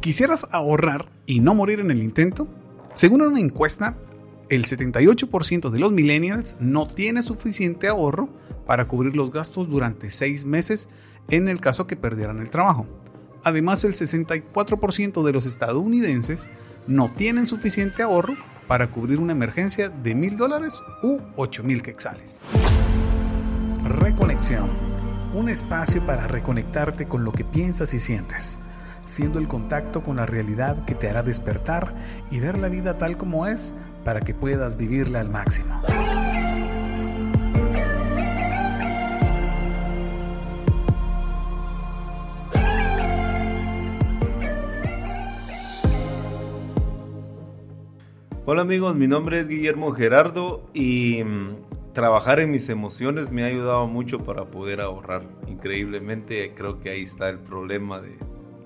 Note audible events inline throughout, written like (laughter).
¿Quisieras ahorrar y no morir en el intento? Según una encuesta, el 78% de los millennials no tiene suficiente ahorro para cubrir los gastos durante seis meses en el caso que perdieran el trabajo. Además, el 64% de los estadounidenses no tienen suficiente ahorro para cubrir una emergencia de mil dólares u ocho mil quetzales. Reconexión. Un espacio para reconectarte con lo que piensas y sientes, siendo el contacto con la realidad que te hará despertar y ver la vida tal como es para que puedas vivirla al máximo. Hola amigos, mi nombre es Guillermo Gerardo y mm, trabajar en mis emociones me ha ayudado mucho para poder ahorrar. Increíblemente creo que ahí está el problema de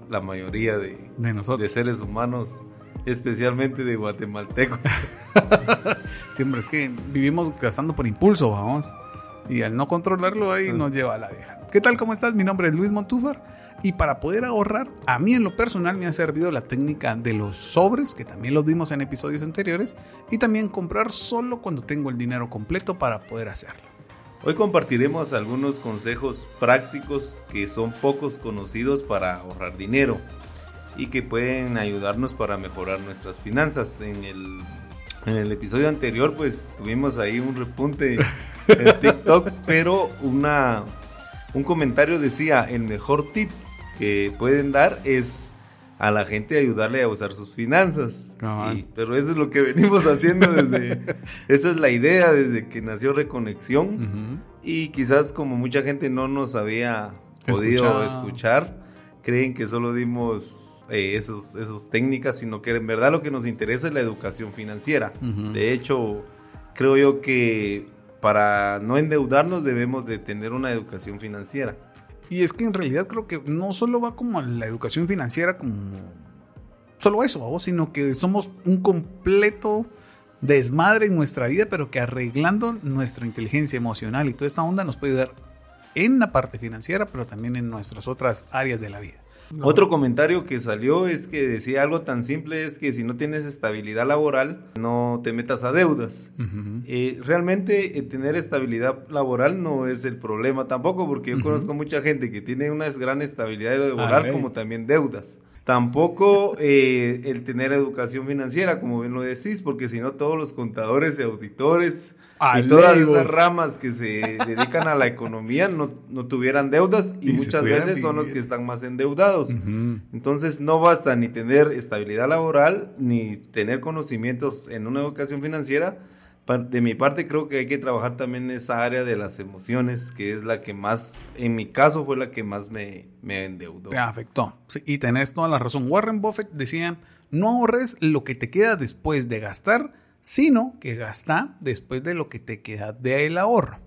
la mayoría de, nosotros. de seres humanos especialmente de guatemaltecos. (laughs) Siempre es que vivimos gastando por impulso, vamos. Y al no controlarlo ahí nos lleva a la vieja. ¿Qué tal? ¿Cómo estás? Mi nombre es Luis Montúfar. Y para poder ahorrar, a mí en lo personal me ha servido la técnica de los sobres, que también los vimos en episodios anteriores, y también comprar solo cuando tengo el dinero completo para poder hacerlo. Hoy compartiremos algunos consejos prácticos que son pocos conocidos para ahorrar dinero y que pueden ayudarnos para mejorar nuestras finanzas. En el, en el episodio anterior pues tuvimos ahí un repunte en (laughs) TikTok, pero una, un comentario decía, el mejor tip que pueden dar es a la gente ayudarle a usar sus finanzas. pero eso es lo que (laughs) venimos haciendo desde... esa es la idea desde que nació Reconexión. Y quizás como mucha gente no nos había podido escuchar, creen que solo dimos eh, esos, esos técnicas, sino que en verdad lo que nos interesa es la educación financiera. De hecho, creo yo que para no endeudarnos debemos de tener una educación financiera. Y es que en realidad creo que no solo va como a la educación financiera como solo eso, sino que somos un completo desmadre en nuestra vida, pero que arreglando nuestra inteligencia emocional y toda esta onda nos puede ayudar en la parte financiera, pero también en nuestras otras áreas de la vida. Otro comentario que salió es que decía algo tan simple es que si no tienes estabilidad laboral, no te metas a deudas. Eh, realmente eh, tener estabilidad laboral no es el problema tampoco, porque yo conozco mucha gente que tiene una gran estabilidad laboral como también deudas. Tampoco eh, el tener educación financiera, como bien lo decís, porque si no todos los contadores y auditores y todas esas ramas que se (laughs) dedican a la economía no, tuvieran deudas y, muchas veces son los que están más endeudados. Entonces no basta ni tener estabilidad laboral ni tener conocimientos en una educación financiera. De mi parte creo que hay que trabajar también en esa área de las emociones, que es la que más, en mi caso fue la que más me, me endeudó. Te afectó. y tenés toda la razón. Warren Buffett decía, no ahorres lo que te queda después de gastar, sino que gasta después de lo que te queda del ahorro.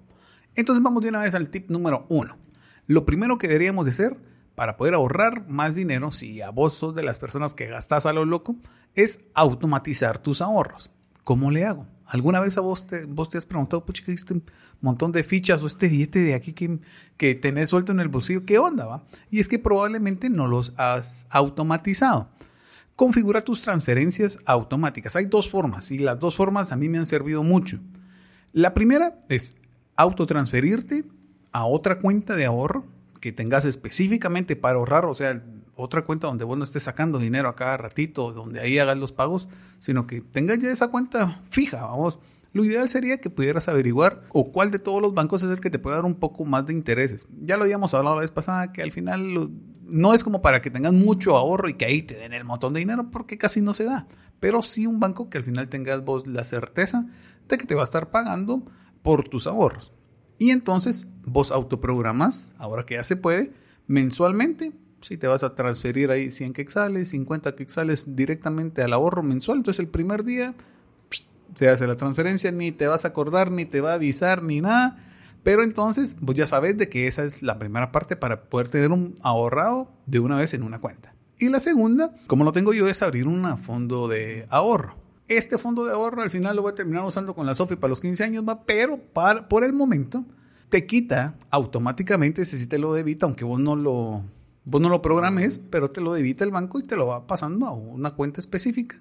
Entonces vamos de una vez al tip número uno. Lo primero que deberíamos de hacer para poder ahorrar más dinero, si a vos sos de las personas que gastas a lo loco, es automatizar tus ahorros. ¿Cómo le hago? ¿Alguna vez a vos te, vos te has preguntado, pucha, que un montón de fichas o este billete de aquí que, que tenés suelto en el bolsillo? ¿Qué onda, va? Y es que probablemente no los has automatizado. Configura tus transferencias automáticas. Hay dos formas y las dos formas a mí me han servido mucho. La primera es autotransferirte a otra cuenta de ahorro que tengas específicamente para ahorrar, o sea, otra cuenta donde vos no estés sacando dinero a cada ratito, donde ahí hagas los pagos, sino que tengas ya esa cuenta fija, vamos. Lo ideal sería que pudieras averiguar o cuál de todos los bancos es el que te puede dar un poco más de intereses. Ya lo habíamos hablado la vez pasada que al final no es como para que tengas mucho ahorro y que ahí te den el montón de dinero porque casi no se da. Pero sí un banco que al final tengas vos la certeza de que te va a estar pagando por tus ahorros. Y entonces vos autoprogramas, ahora que ya se puede, mensualmente. Si te vas a transferir ahí 100 quexales, 50 quexales directamente al ahorro mensual, entonces el primer día se hace la transferencia, ni te vas a acordar, ni te va a avisar, ni nada pero entonces, vos ya sabes de que esa es la primera parte para poder tener un ahorrado de una vez en una cuenta. Y la segunda, como lo tengo yo, es abrir un fondo de ahorro. Este fondo de ahorro al final lo voy a terminar usando con la Sofi para los 15 años, ¿va? pero por el momento te quita automáticamente, si te lo debita, aunque vos no lo, Vos no lo programes, pero te lo debita el banco y te lo va pasando a una cuenta específica,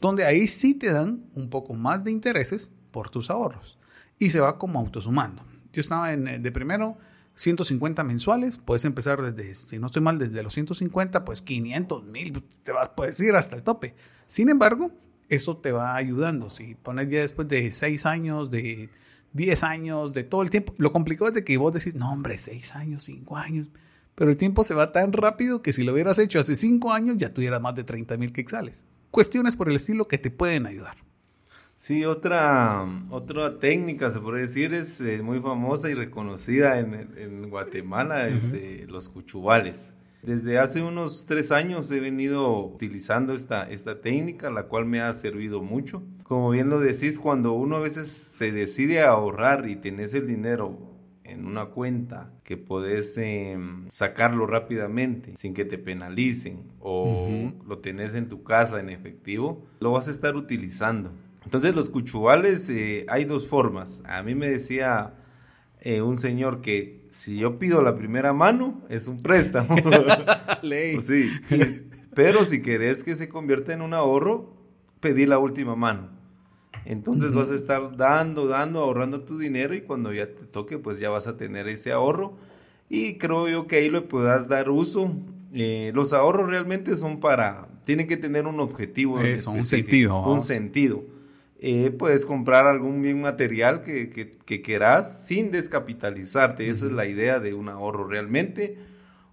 donde ahí sí te dan un poco más de intereses por tus ahorros. Y se va como autosumando. Yo estaba en, eh, de primero 150 mensuales, puedes empezar desde, si no estoy mal, desde los 150, pues 500 mil, te vas, puedes ir hasta el tope. Sin embargo, eso te va ayudando. Si pones ya después de 6 años, de 10 años, de todo el tiempo, lo complicado es de que vos decís, no hombre, 6 años, 5 años, pero el tiempo se va tan rápido que si lo hubieras hecho hace 5 años ya tuvieras más de 30 mil quexales. Cuestiones por el estilo que te pueden ayudar. Sí, otra, otra técnica, se puede decir, es eh, muy famosa y reconocida en, Guatemala, es eh, los cuchubales. Desde hace unos tres años he venido utilizando esta, esta técnica, la cual me ha servido mucho. Como bien lo decís, cuando uno a veces se decide a ahorrar y tenés el dinero en una cuenta que podés em, sacarlo rápidamente sin que te penalicen o lo tenés en tu casa en efectivo, lo vas a estar utilizando. Entonces los cuchubales eh, hay dos formas. A mí me decía eh, un señor que si yo pido la primera mano es un préstamo. (laughs) Ley. sí. pero si querés que se convierta en un ahorro, pedí la última mano. Entonces vas a estar dando, dando, ahorrando tu dinero y cuando ya te toque, pues ya vas a tener ese ahorro. Y creo yo que ahí lo puedas dar uso. Eh, los ahorros realmente son para, tienen que tener un objetivo. Eso, un sentido. Un sentido. Eh, puedes comprar algún bien material que, que, querás sin descapitalizarte. Esa es la idea de un ahorro realmente.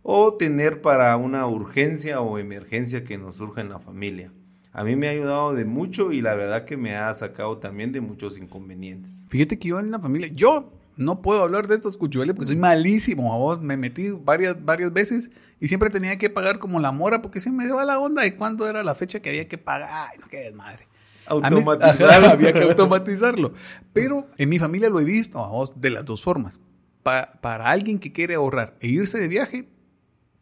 O tener para una urgencia o emergencia que nos surja en la familia. A mí me ha ayudado de mucho y la verdad que me ha sacado también de muchos inconvenientes. Fíjate que yo en la familia, yo no puedo hablar de estos cuchueles porque soy malísimo. A vos me metí varias, varias veces y siempre tenía que pagar como la mora porque se me daba la onda de cuándo era la fecha que había que pagar. Ay, no, qué Automatizarlo. había que (laughs) automatizarlo. Pero en mi familia lo he visto de las dos formas. para alguien que quiere ahorrar e irse de viaje,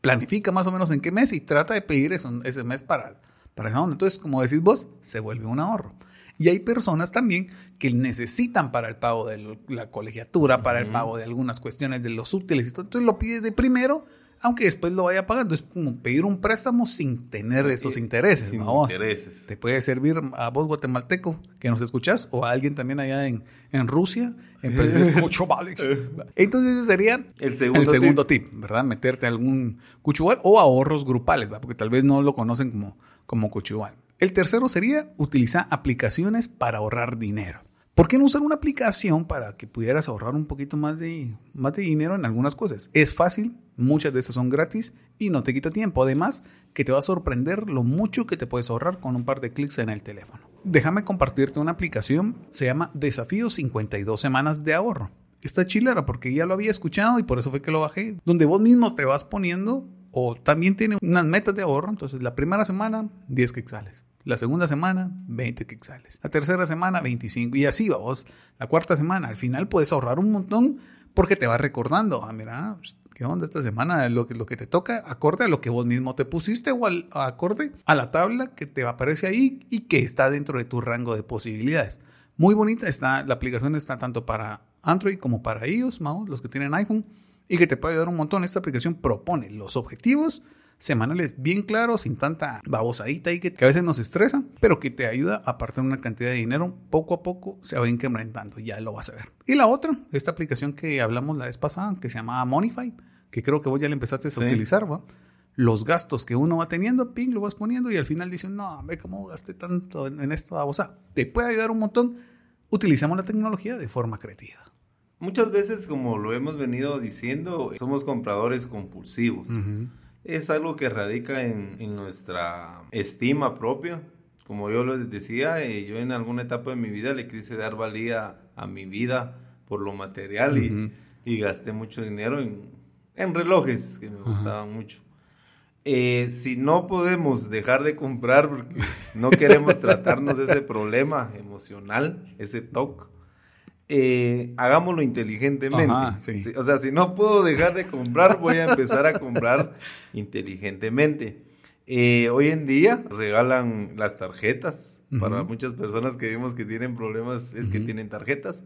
planifica más o menos en qué mes y trata de pedir eso, ese mes para, para esa onda. Entonces, como decís vos, se vuelve un ahorro. Y hay personas también que necesitan para el pago de la colegiatura, para el pago de algunas cuestiones de los útiles. Entonces lo pide de primero aunque después lo vaya pagando. Es como pedir un préstamo sin tener esos intereses. Sin intereses. Te puede servir a vos, guatemalteco, que nos escuchás, o a alguien también allá en, en Rusia. (laughs) Entonces ese sería el segundo, tip. ¿verdad? Meterte algún cuchubal o ahorros grupales, porque tal vez no lo conocen como, como cuchubal. El tercero sería utilizar aplicaciones para ahorrar dinero. ¿Por qué no usar una aplicación para que pudieras ahorrar un poquito más de, más de dinero en algunas cosas? Es fácil, muchas de esas son gratis y no te quita tiempo. Además, que te va a sorprender lo mucho que te puedes ahorrar con un par de clics en el teléfono. Déjame compartirte una aplicación, se llama Desafío 52 Semanas de Ahorro. Está chilera porque ya lo había escuchado y por eso fue que lo bajé, donde vos mismo te vas poniendo o también tiene unas metas de ahorro. Entonces, la primera semana, 10 quetzales. La segunda semana, 20 quetzales. La tercera semana, 25. Y así vamos. La cuarta semana, al final puedes ahorrar un montón porque te va recordando. Ah, mira, ¿qué onda esta semana? Lo que, lo que te toca, acorde a lo que vos mismo te pusiste o al, acorde a la tabla que te aparece ahí y que está dentro de tu rango de posibilidades. Muy bonita está, la aplicación está tanto para Android como para iOS, los que tienen iPhone, y que te puede ayudar un montón. Esta aplicación propone los objetivos semanales bien claros, sin tanta babosadita y que, a veces nos estresa, pero que te ayuda a apartar una cantidad de dinero. Poco a poco se va incrementando, ya lo vas a ver. Y la otra, esta aplicación que hablamos la vez pasada, que se llama Monify, que creo que vos ya la empezaste a utilizar, ¿va? Los gastos que uno va teniendo, ping, lo vas poniendo y al final dicen, no, ve cómo gasté tanto en, esto. O sea, te puede ayudar un montón. Utilizamos la tecnología de forma creativa. Muchas veces, como lo hemos venido diciendo, somos compradores compulsivos es algo que radica en, nuestra estima propia. Como yo les decía, eh, yo en alguna etapa de mi vida le quise dar valía a mi vida por lo material y, gasté mucho dinero en, relojes que me gustaban mucho. Eh, si no podemos dejar de comprar porque no queremos tratarnos de ese problema emocional, ese TOC, eh, hagámoslo inteligentemente. o sea, si no puedo dejar de comprar, voy a empezar a comprar inteligentemente. Eh, hoy en día regalan las tarjetas. Para muchas personas que vemos que tienen problemas es que tienen tarjetas.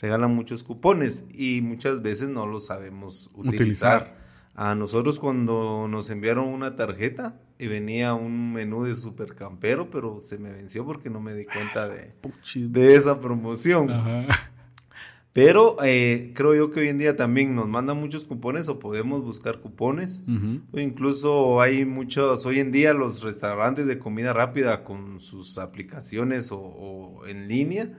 Regalan muchos cupones y muchas veces no los sabemos utilizar. A nosotros cuando nos enviaron una tarjeta y venía un menú de supercampero, pero se me venció porque no me di cuenta de, de esa promoción. Pero eh, creo yo que hoy en día también nos mandan muchos cupones o podemos buscar cupones. O incluso hay muchos, hoy en día los restaurantes de comida rápida con sus aplicaciones o, en línea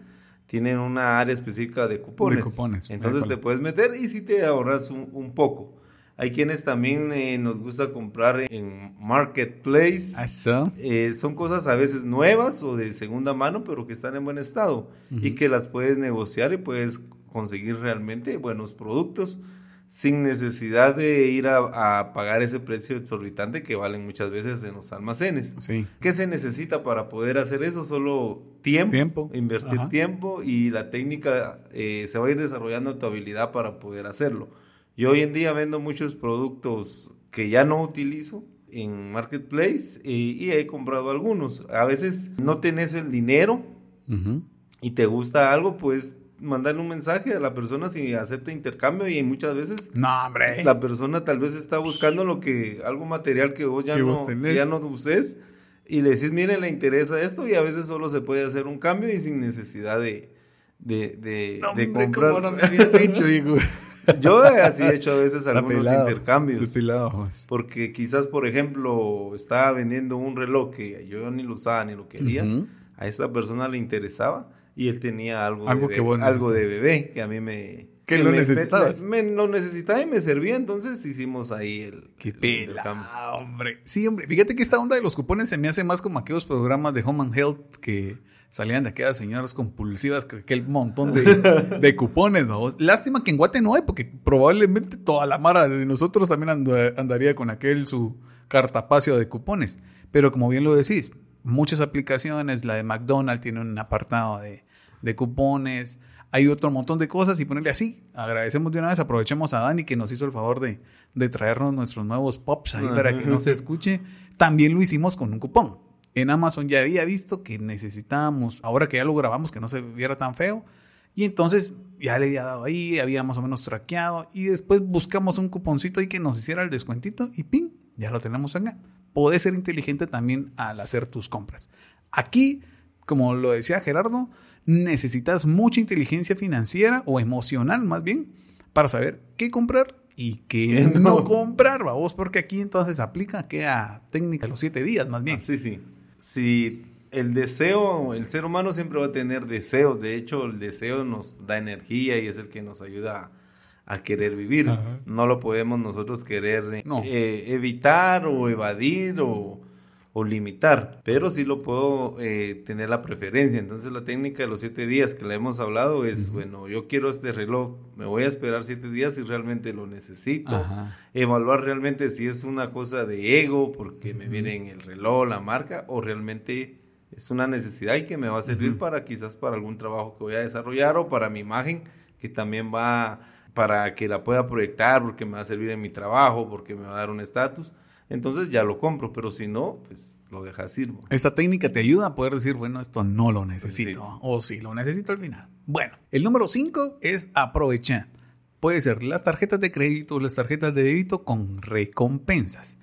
tienen una área específica de cupones. cupones. Entonces te puedes meter y si te ahorras un poco. Hay quienes también eh, nos gusta comprar en Marketplace. ¿Eso? Eh, son cosas a veces nuevas o de segunda mano, pero que están en buen estado y que las puedes negociar y puedes conseguir realmente buenos productos sin necesidad de ir a, pagar ese precio exorbitante que valen muchas veces en los almacenes. Sí. ¿Qué se necesita para poder hacer eso? Solo tiempo, tiempo. invertir tiempo y la técnica eh, se va a ir desarrollando tu habilidad para poder hacerlo. Yo hoy en día vendo muchos productos que ya no utilizo en Marketplace y, he comprado algunos. A veces no tenés el dinero y te gusta algo, pues mandarle un mensaje a la persona si acepta intercambio y muchas veces no, hombre. la persona tal vez está buscando lo que algo material que vos ya, no, ya no uses y le decís, mire, le interesa esto y a veces solo se puede hacer un cambio y sin necesidad de, de, de, comprar. No me dicho, (laughs) Yo así he hecho a veces algunos intercambios. Porque quizás, por ejemplo, estaba vendiendo un reloj que yo ni lo usaba ni lo quería. A esta persona le interesaba y él tenía algo, algo, de, que algo de bebé que a mí me... Que lo necesitabas. Me, lo necesitaba y me servía, entonces hicimos ahí el... ¡Qué pela, hombre! Sí, hombre, fíjate que esta onda de los cupones se me hace más como aquellos programas de Home and Health que salían de aquellas señoras compulsivas que aquel montón de, (laughs) de cupones, ¿no? Lástima que en Guate no hay, porque probablemente toda la mara de nosotros también andaría con aquel su cartapacio de cupones. Pero como bien lo decís, muchas aplicaciones, la de McDonald's tiene un apartado de, de cupones, hay otro montón de cosas y ponerle así. Agradecemos de una vez, aprovechemos a Dani que nos hizo el favor de, de traernos nuestros nuevos pops ahí para que no se escuche. También lo hicimos con un cupón en Amazon ya había visto que necesitábamos, ahora que ya lo grabamos, que no se viera tan feo. Y entonces ya le había dado ahí, había más o menos traqueado. Y después buscamos un cuponcito ahí que nos hiciera el descuentito y ¡ping! Ya lo tenemos acá. Podés ser inteligente también al hacer tus compras. Aquí, como lo decía Gerardo, necesitas mucha inteligencia financiera o emocional más bien para saber qué comprar y qué no, comprar, vamos, porque aquí entonces aplica que a técnica los siete días más bien. sí, sí. Si el deseo, el ser humano siempre va a tener deseos, de hecho el deseo nos da energía y es el que nos ayuda a, querer vivir, no lo podemos nosotros querer eh, evitar o evadir o o limitar, pero sí lo puedo eh, tener la preferencia. Entonces la técnica de los siete días que le hemos hablado es, bueno, yo quiero este reloj, me voy a esperar siete días si realmente lo necesito. Evaluar realmente si es una cosa de ego, porque me viene en el reloj, la marca, o realmente es una necesidad y que me va a servir para quizás para algún trabajo que voy a desarrollar o para mi imagen, que también va para que la pueda proyectar, porque me va a servir en mi trabajo, porque me va a dar un estatus entonces ya lo compro, pero si no, pues lo dejas ir. Esta técnica te ayuda a poder decir, bueno, esto no lo necesito, o sí lo necesito al final. Bueno, el número 5 es aprovechar. Puede ser las tarjetas de crédito, las tarjetas de débito con recompensas.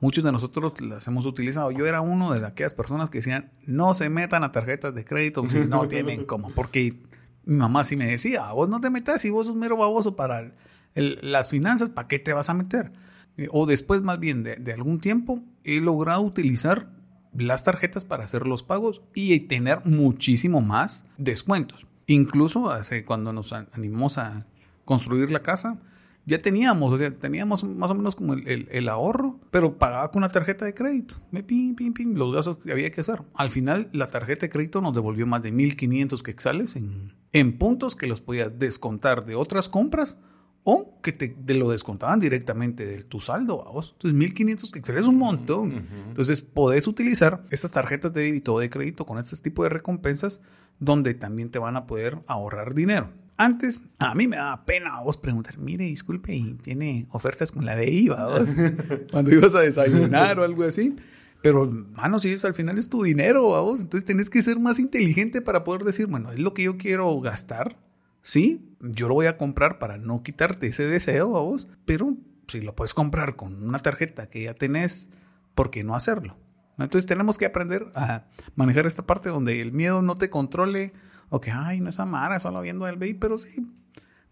Muchos de nosotros las hemos utilizado. Yo era uno de aquellas personas que decían, no se metan a tarjetas de crédito si no (laughs) tienen como. Porque mi mamá sí me decía, vos no te metas si vos sos mero baboso para las finanzas, ¿para qué te vas a meter? Eh, o después más bien de, algún tiempo, he logrado utilizar las tarjetas para hacer los pagos y tener muchísimo más descuentos. Incluso hace, cuando nos animamos a construir la casa, ya teníamos, o sea, teníamos más o menos como el, ahorro, pero pagaba con una tarjeta de crédito. Me pim, pim, pim, los gastos que había que hacer. Al final, la tarjeta de crédito nos devolvió más de 1500 quexales en, en puntos que los podías descontar de otras compras o que te, lo descontaban directamente de tu saldo, vos. Entonces, 1500 que es un montón. Entonces, podés utilizar estas tarjetas de débito o de crédito con este tipo de recompensas donde también te van a poder ahorrar dinero. Antes, a mí me daba pena a vos preguntar, mire, disculpe, ¿y tiene ofertas con la BI, vos? (laughs) Cuando ibas a desayunar o algo así. Pero, mano, si es al final es tu dinero, vos. Entonces, tenés que ser más inteligente para poder decir, bueno, es lo que yo quiero gastar Sí, yo lo voy a comprar para no quitarte ese deseo a vos, pero si lo puedes comprar con una tarjeta que ya tenés, ¿por qué no hacerlo? Entonces tenemos que aprender a manejar esta parte donde el miedo no te controle o que, ay, no es amara, solo viendo el BI, pero sí,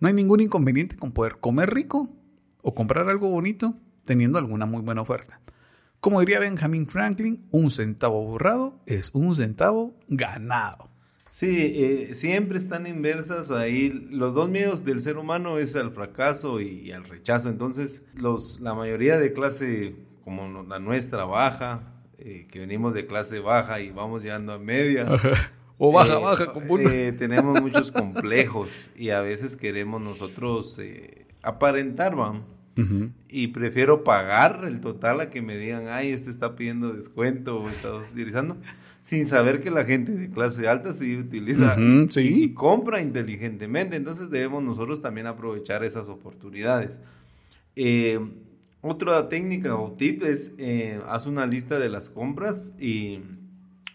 no hay ningún inconveniente con poder comer rico o comprar algo bonito teniendo alguna muy buena oferta. Como diría Benjamin Franklin, un centavo borrado es un centavo ganado. Sí, eh, siempre están inversas ahí. Los dos miedos del ser humano es al fracaso y, al rechazo. Entonces, los, la mayoría de clase como la nuestra baja, eh, que venimos de clase baja y vamos llegando a media. o baja, eh, baja, eh, tenemos muchos complejos y a veces queremos nosotros aparentar, vamos. Y prefiero pagar el total a que me digan, ay, este está pidiendo descuento o está utilizando, sin saber que la gente de clase alta sí utiliza y, compra inteligentemente. Entonces debemos nosotros también aprovechar esas oportunidades. Eh, otra técnica o tip es, eh, haz una lista de las compras y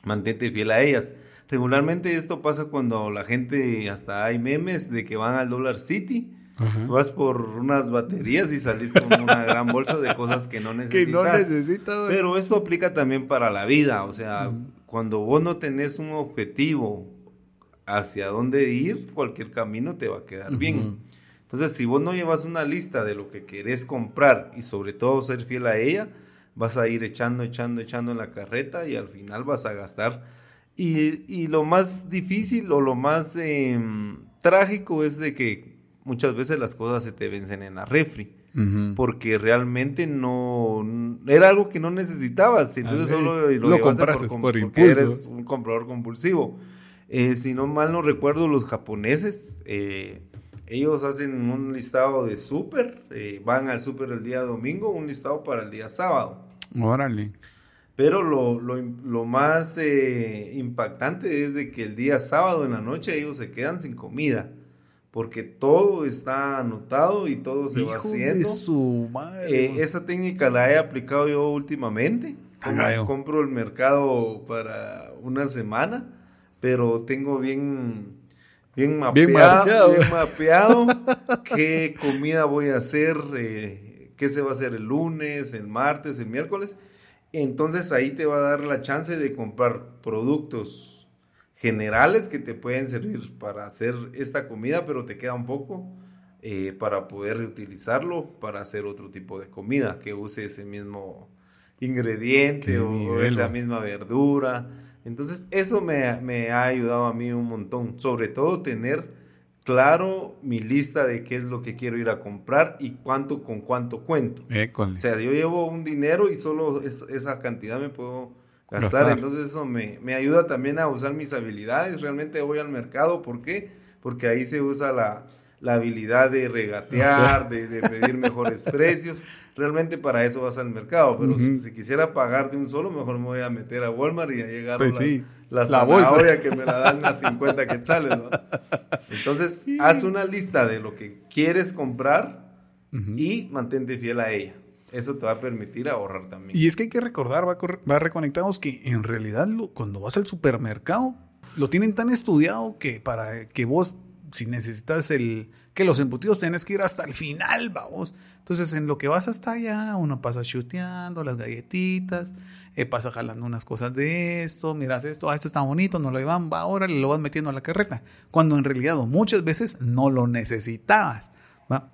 mantente fiel a ellas. Regularmente esto pasa cuando la gente, hasta hay memes de que van al Dollar City Vas por unas baterías y salís con una (laughs) gran bolsa de cosas que no necesitas. Que no necesitas. Pero eso aplica también para la vida. O sea, cuando vos no tenés un objetivo hacia dónde ir, cualquier camino te va a quedar bien. Entonces, si vos no llevas una lista de lo que querés comprar y sobre todo ser fiel a ella, vas a ir echando, echando, echando en la carreta y al final vas a gastar. Y, y lo más difícil o lo más em, trágico es de que muchas veces las cosas se te vencen en la refri. Porque realmente no era algo que no necesitabas, entonces solo lo, lo compraste por, por porque eres un comprador compulsivo. Eh, si no mal no recuerdo, los japoneses, eh, ellos hacen un listado de súper, eh, van al súper el día domingo, un listado para el día sábado. Órale. Pero lo, lo, lo más impactante es de que el día sábado en la noche ellos se quedan sin comida porque todo está anotado y todo se va haciendo. su madre. Eh, esa técnica la he aplicado yo últimamente. compro el mercado para una semana, pero tengo bien, bien mapeado, bien, (laughs) mapeado qué comida voy a hacer, eh, qué se va a hacer el lunes, el martes, el miércoles. Entonces ahí te va a dar la chance de comprar productos generales que te pueden servir para hacer esta comida, pero te queda un poco eh, para poder reutilizarlo para hacer otro tipo de comida que use ese mismo ingrediente o, esa misma verdura. Entonces eso me, me, ha ayudado a mí un montón, sobre todo tener claro mi lista de qué es lo que quiero ir a comprar y cuánto con cuánto cuento. O sea, yo llevo un dinero y solo esa cantidad me puedo gastar. Entonces eso me, me, ayuda también a usar mis habilidades. Realmente voy al mercado. ¿Por qué? Porque ahí se usa la, la habilidad de regatear, de, de, pedir mejores (laughs) precios. Realmente para eso vas al mercado. Pero si, quisiera pagar de un solo, mejor me voy a meter a Walmart y a llegar pues la, la, bolsa. que me la dan a 50 quetzales. ¿no? Entonces, haz una lista de lo que quieres comprar y mantente fiel a ella eso te va a permitir ahorrar también. Y es que hay que recordar, va, va reconectados, que en realidad cuando vas al supermercado, lo tienen tan estudiado que para que vos, si necesitas el que los embutidos tenés que ir hasta el final, vamos. Entonces, en lo que vas hasta allá, uno pasa chuteando las galletitas, eh, pasa jalando unas cosas de esto, miras esto, ah, esto está bonito, no lo llevan, va ahora, lo vas metiendo a la carreta. Cuando en realidad muchas veces no lo necesitabas.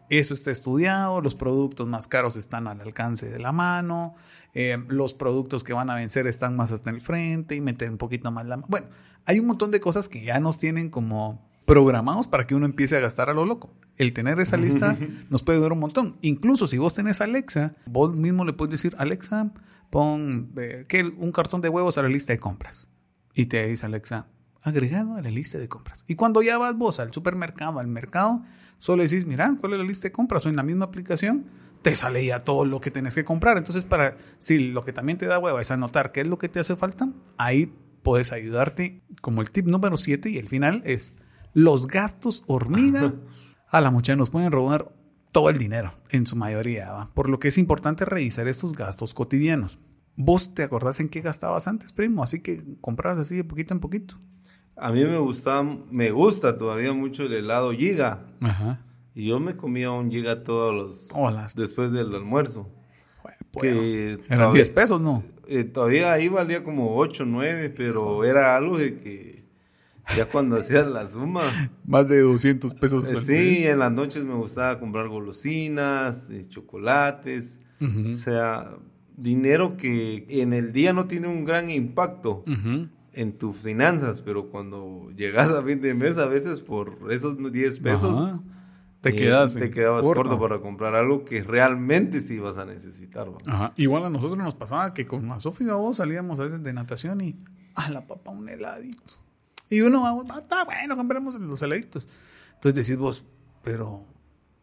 Eso está estudiado, los productos más caros están al alcance de la mano, eh, los productos que van a vencer están más hasta el frente y meten un poquito más la mano. Bueno, hay un montón de cosas que ya nos tienen como programados para que uno empiece a gastar a lo loco. El tener esa lista (laughs) nos puede ayudar un montón. Incluso si vos tenés Alexa, vos mismo le puedes decir, Alexa, pon eh, un cartón de huevos a la lista de compras. Y te dice Alexa, agregado a la lista de compras. Y cuando ya vas vos al supermercado, al mercado, Solo decís, mira, ¿cuál es la lista de compras? O en la misma aplicación te sale ya todo lo que tenés que comprar. Entonces, para si lo que también te da hueva es anotar qué es lo que te hace falta, ahí puedes ayudarte como el tip número 7 y el final es los gastos hormiga. (laughs) A la muchacha nos pueden robar todo el dinero, en su mayoría, por lo que es importante revisar estos gastos cotidianos. ¿Vos te acordás en qué gastabas antes, primo? Así que comprabas así de poquito en poquito. A mí me gusta, me gusta todavía mucho el helado Giga. Ajá. Y yo me comía un giga todos los... Después del almuerzo. que Eran 10 pesos, ¿no? Eh, todavía ahí valía como 8, 9, pero era algo de que ya cuando hacías la suma. (laughs) Más de 200 pesos. Eh, sí, en las noches me gustaba comprar golosinas, eh, chocolates. O sea, dinero que en el día no tiene un gran impacto en tus finanzas, pero cuando llegas a fin de mes, a veces por esos 10 pesos. Te, quedas te quedabas corto. para comprar algo que realmente sí ibas a necesitar. Igual a nosotros nos pasaba que con la Sofía vos salíamos a veces de natación y a la papa un heladito. Y uno, ah, está bueno, compremos los heladitos. Entonces decís vos, pero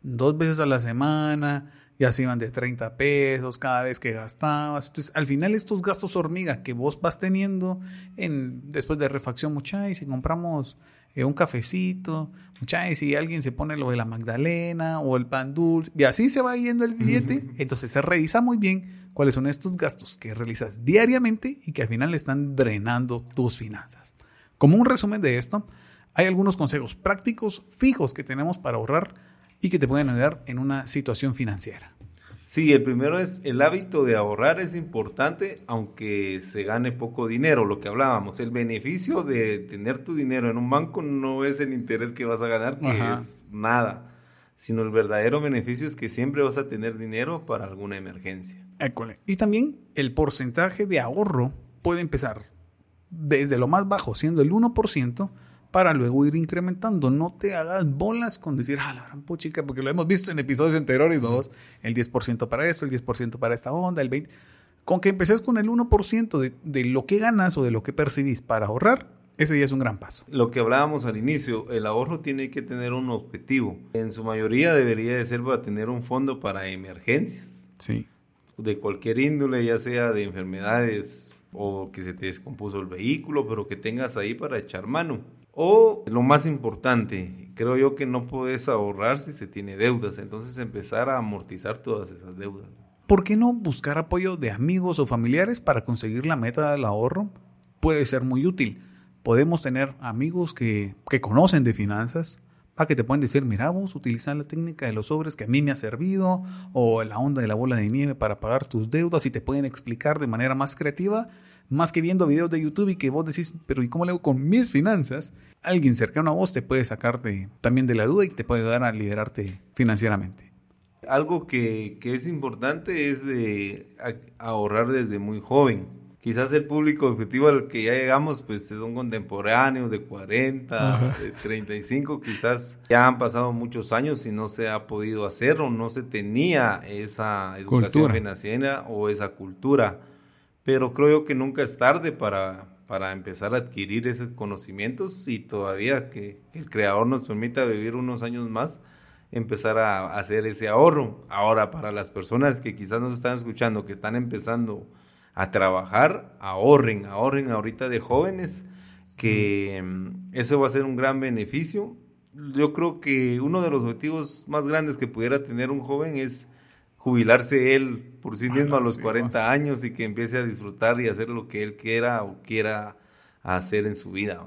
dos veces a la semana, ya se iban de 30 pesos cada vez que gastabas. Entonces, al final estos gastos hormiga que vos vas teniendo en después de refacción, mucha, y si compramos eh, un cafecito, mucha, y si alguien se pone lo de la Magdalena o el pan dulce, y así se va yendo el billete, entonces se revisa muy bien cuáles son estos gastos que realizas diariamente y que al final están drenando tus finanzas. Como un resumen de esto, hay algunos consejos prácticos fijos que tenemos para ahorrar y que te pueden ayudar en una situación financiera. Sí, el primero es el hábito de ahorrar es importante aunque se gane poco dinero, lo que hablábamos. El beneficio de tener tu dinero en un banco no es el interés que vas a ganar, que es nada, sino el verdadero beneficio es que siempre vas a tener dinero para alguna emergencia. École. Y también el porcentaje de ahorro puede empezar desde lo más bajo, siendo el 1%, para luego ir incrementando. No te hagas bolas con decir, ah, la gran puchica, porque lo hemos visto en episodios anteriores, dos, el 10% para esto, el 10% para esta onda, el 20%. Con que empeces con el 1% de, de lo que ganas o de lo que percibís para ahorrar, ese ya es un gran paso. Lo que hablábamos al inicio, el ahorro tiene que tener un objetivo. En su mayoría debería de ser para tener un fondo para emergencias. Sí. De cualquier índole, ya sea de enfermedades o que se te descompuso el vehículo, pero que tengas ahí para echar mano. O lo más importante, creo yo que no puedes ahorrar si se tiene deudas, entonces empezar a amortizar todas esas deudas. ¿Por qué no buscar apoyo de amigos o familiares para conseguir la meta del ahorro? Puede ser muy útil. Podemos tener amigos que, que conocen de finanzas, para que te pueden decir, mira, vos utilizar la técnica de los sobres que a mí me ha servido, o la onda de la bola de nieve para pagar tus deudas y te pueden explicar de manera más creativa, más que viendo videos de YouTube y que vos decís, pero ¿y cómo le hago con mis finanzas? Alguien cercano a vos te puede sacarte también de la duda y te puede ayudar a liberarte financieramente. Algo que, que es importante es de ahorrar desde muy joven quizás el público objetivo al que ya llegamos, pues son contemporáneos de 40, de 35, quizás ya han pasado muchos años y no se ha podido hacer o no se tenía esa educación financiera o esa cultura. Pero creo que nunca es tarde para, para empezar a adquirir esos conocimientos y todavía que, el creador nos permita vivir unos años más, empezar a hacer ese ahorro. Ahora, para las personas que quizás nos están escuchando, que están empezando a trabajar, ahorren, ahorren ahorita de jóvenes, que mm, eso va a ser un gran beneficio. Yo creo que uno de los objetivos más grandes que pudiera tener un joven es jubilarse él por sí mismo a los 40 años y que empiece a disfrutar y hacer lo que él quiera o quiera hacer en su vida.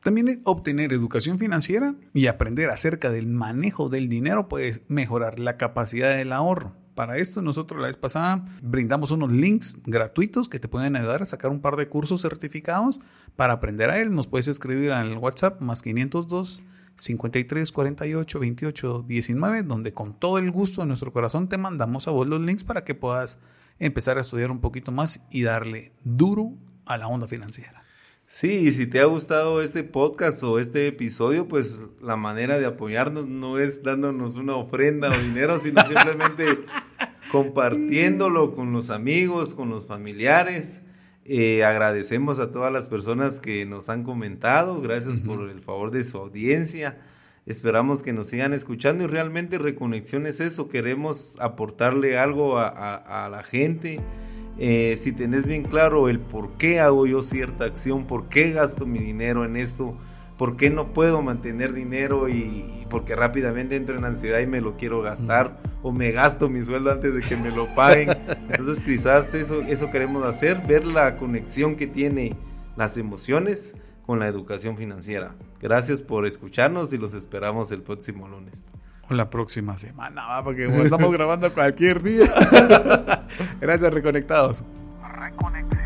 También obtener educación financiera y aprender acerca del manejo del dinero puede mejorar la capacidad del ahorro. Para esto nosotros la vez pasada brindamos unos links gratuitos que te pueden ayudar a sacar un par de cursos certificados para aprender a él. Nos puedes escribir al WhatsApp más 502 53 48 28 19, donde con todo el gusto de nuestro corazón te mandamos a vos los links para que puedas empezar a estudiar un poquito más y darle duro a la onda financiera. Sí, si te ha gustado este podcast o este episodio, pues la manera de apoyarnos no es dándonos una ofrenda o dinero, sino (laughs) simplemente compartiéndolo con los amigos, con los familiares. Eh, agradecemos a todas las personas que nos han comentado, gracias por el favor de su audiencia. Esperamos que nos sigan escuchando y realmente Reconexión es eso, queremos aportarle algo a la gente. Eh, si tenés bien claro el por qué hago yo cierta acción, por qué gasto mi dinero en esto, por qué no puedo mantener dinero y, porque rápidamente entro en ansiedad y me lo quiero gastar o me gasto mi sueldo antes de que me lo paguen. (laughs) Entonces quizás eso, eso queremos hacer, ver la conexión que tiene las emociones con la educación financiera. Gracias por escucharnos y los esperamos el próximo lunes. O la próxima semana, ¿va? porque (laughs) estamos grabando cualquier día. (laughs) Gracias, reconectados. Reconecte.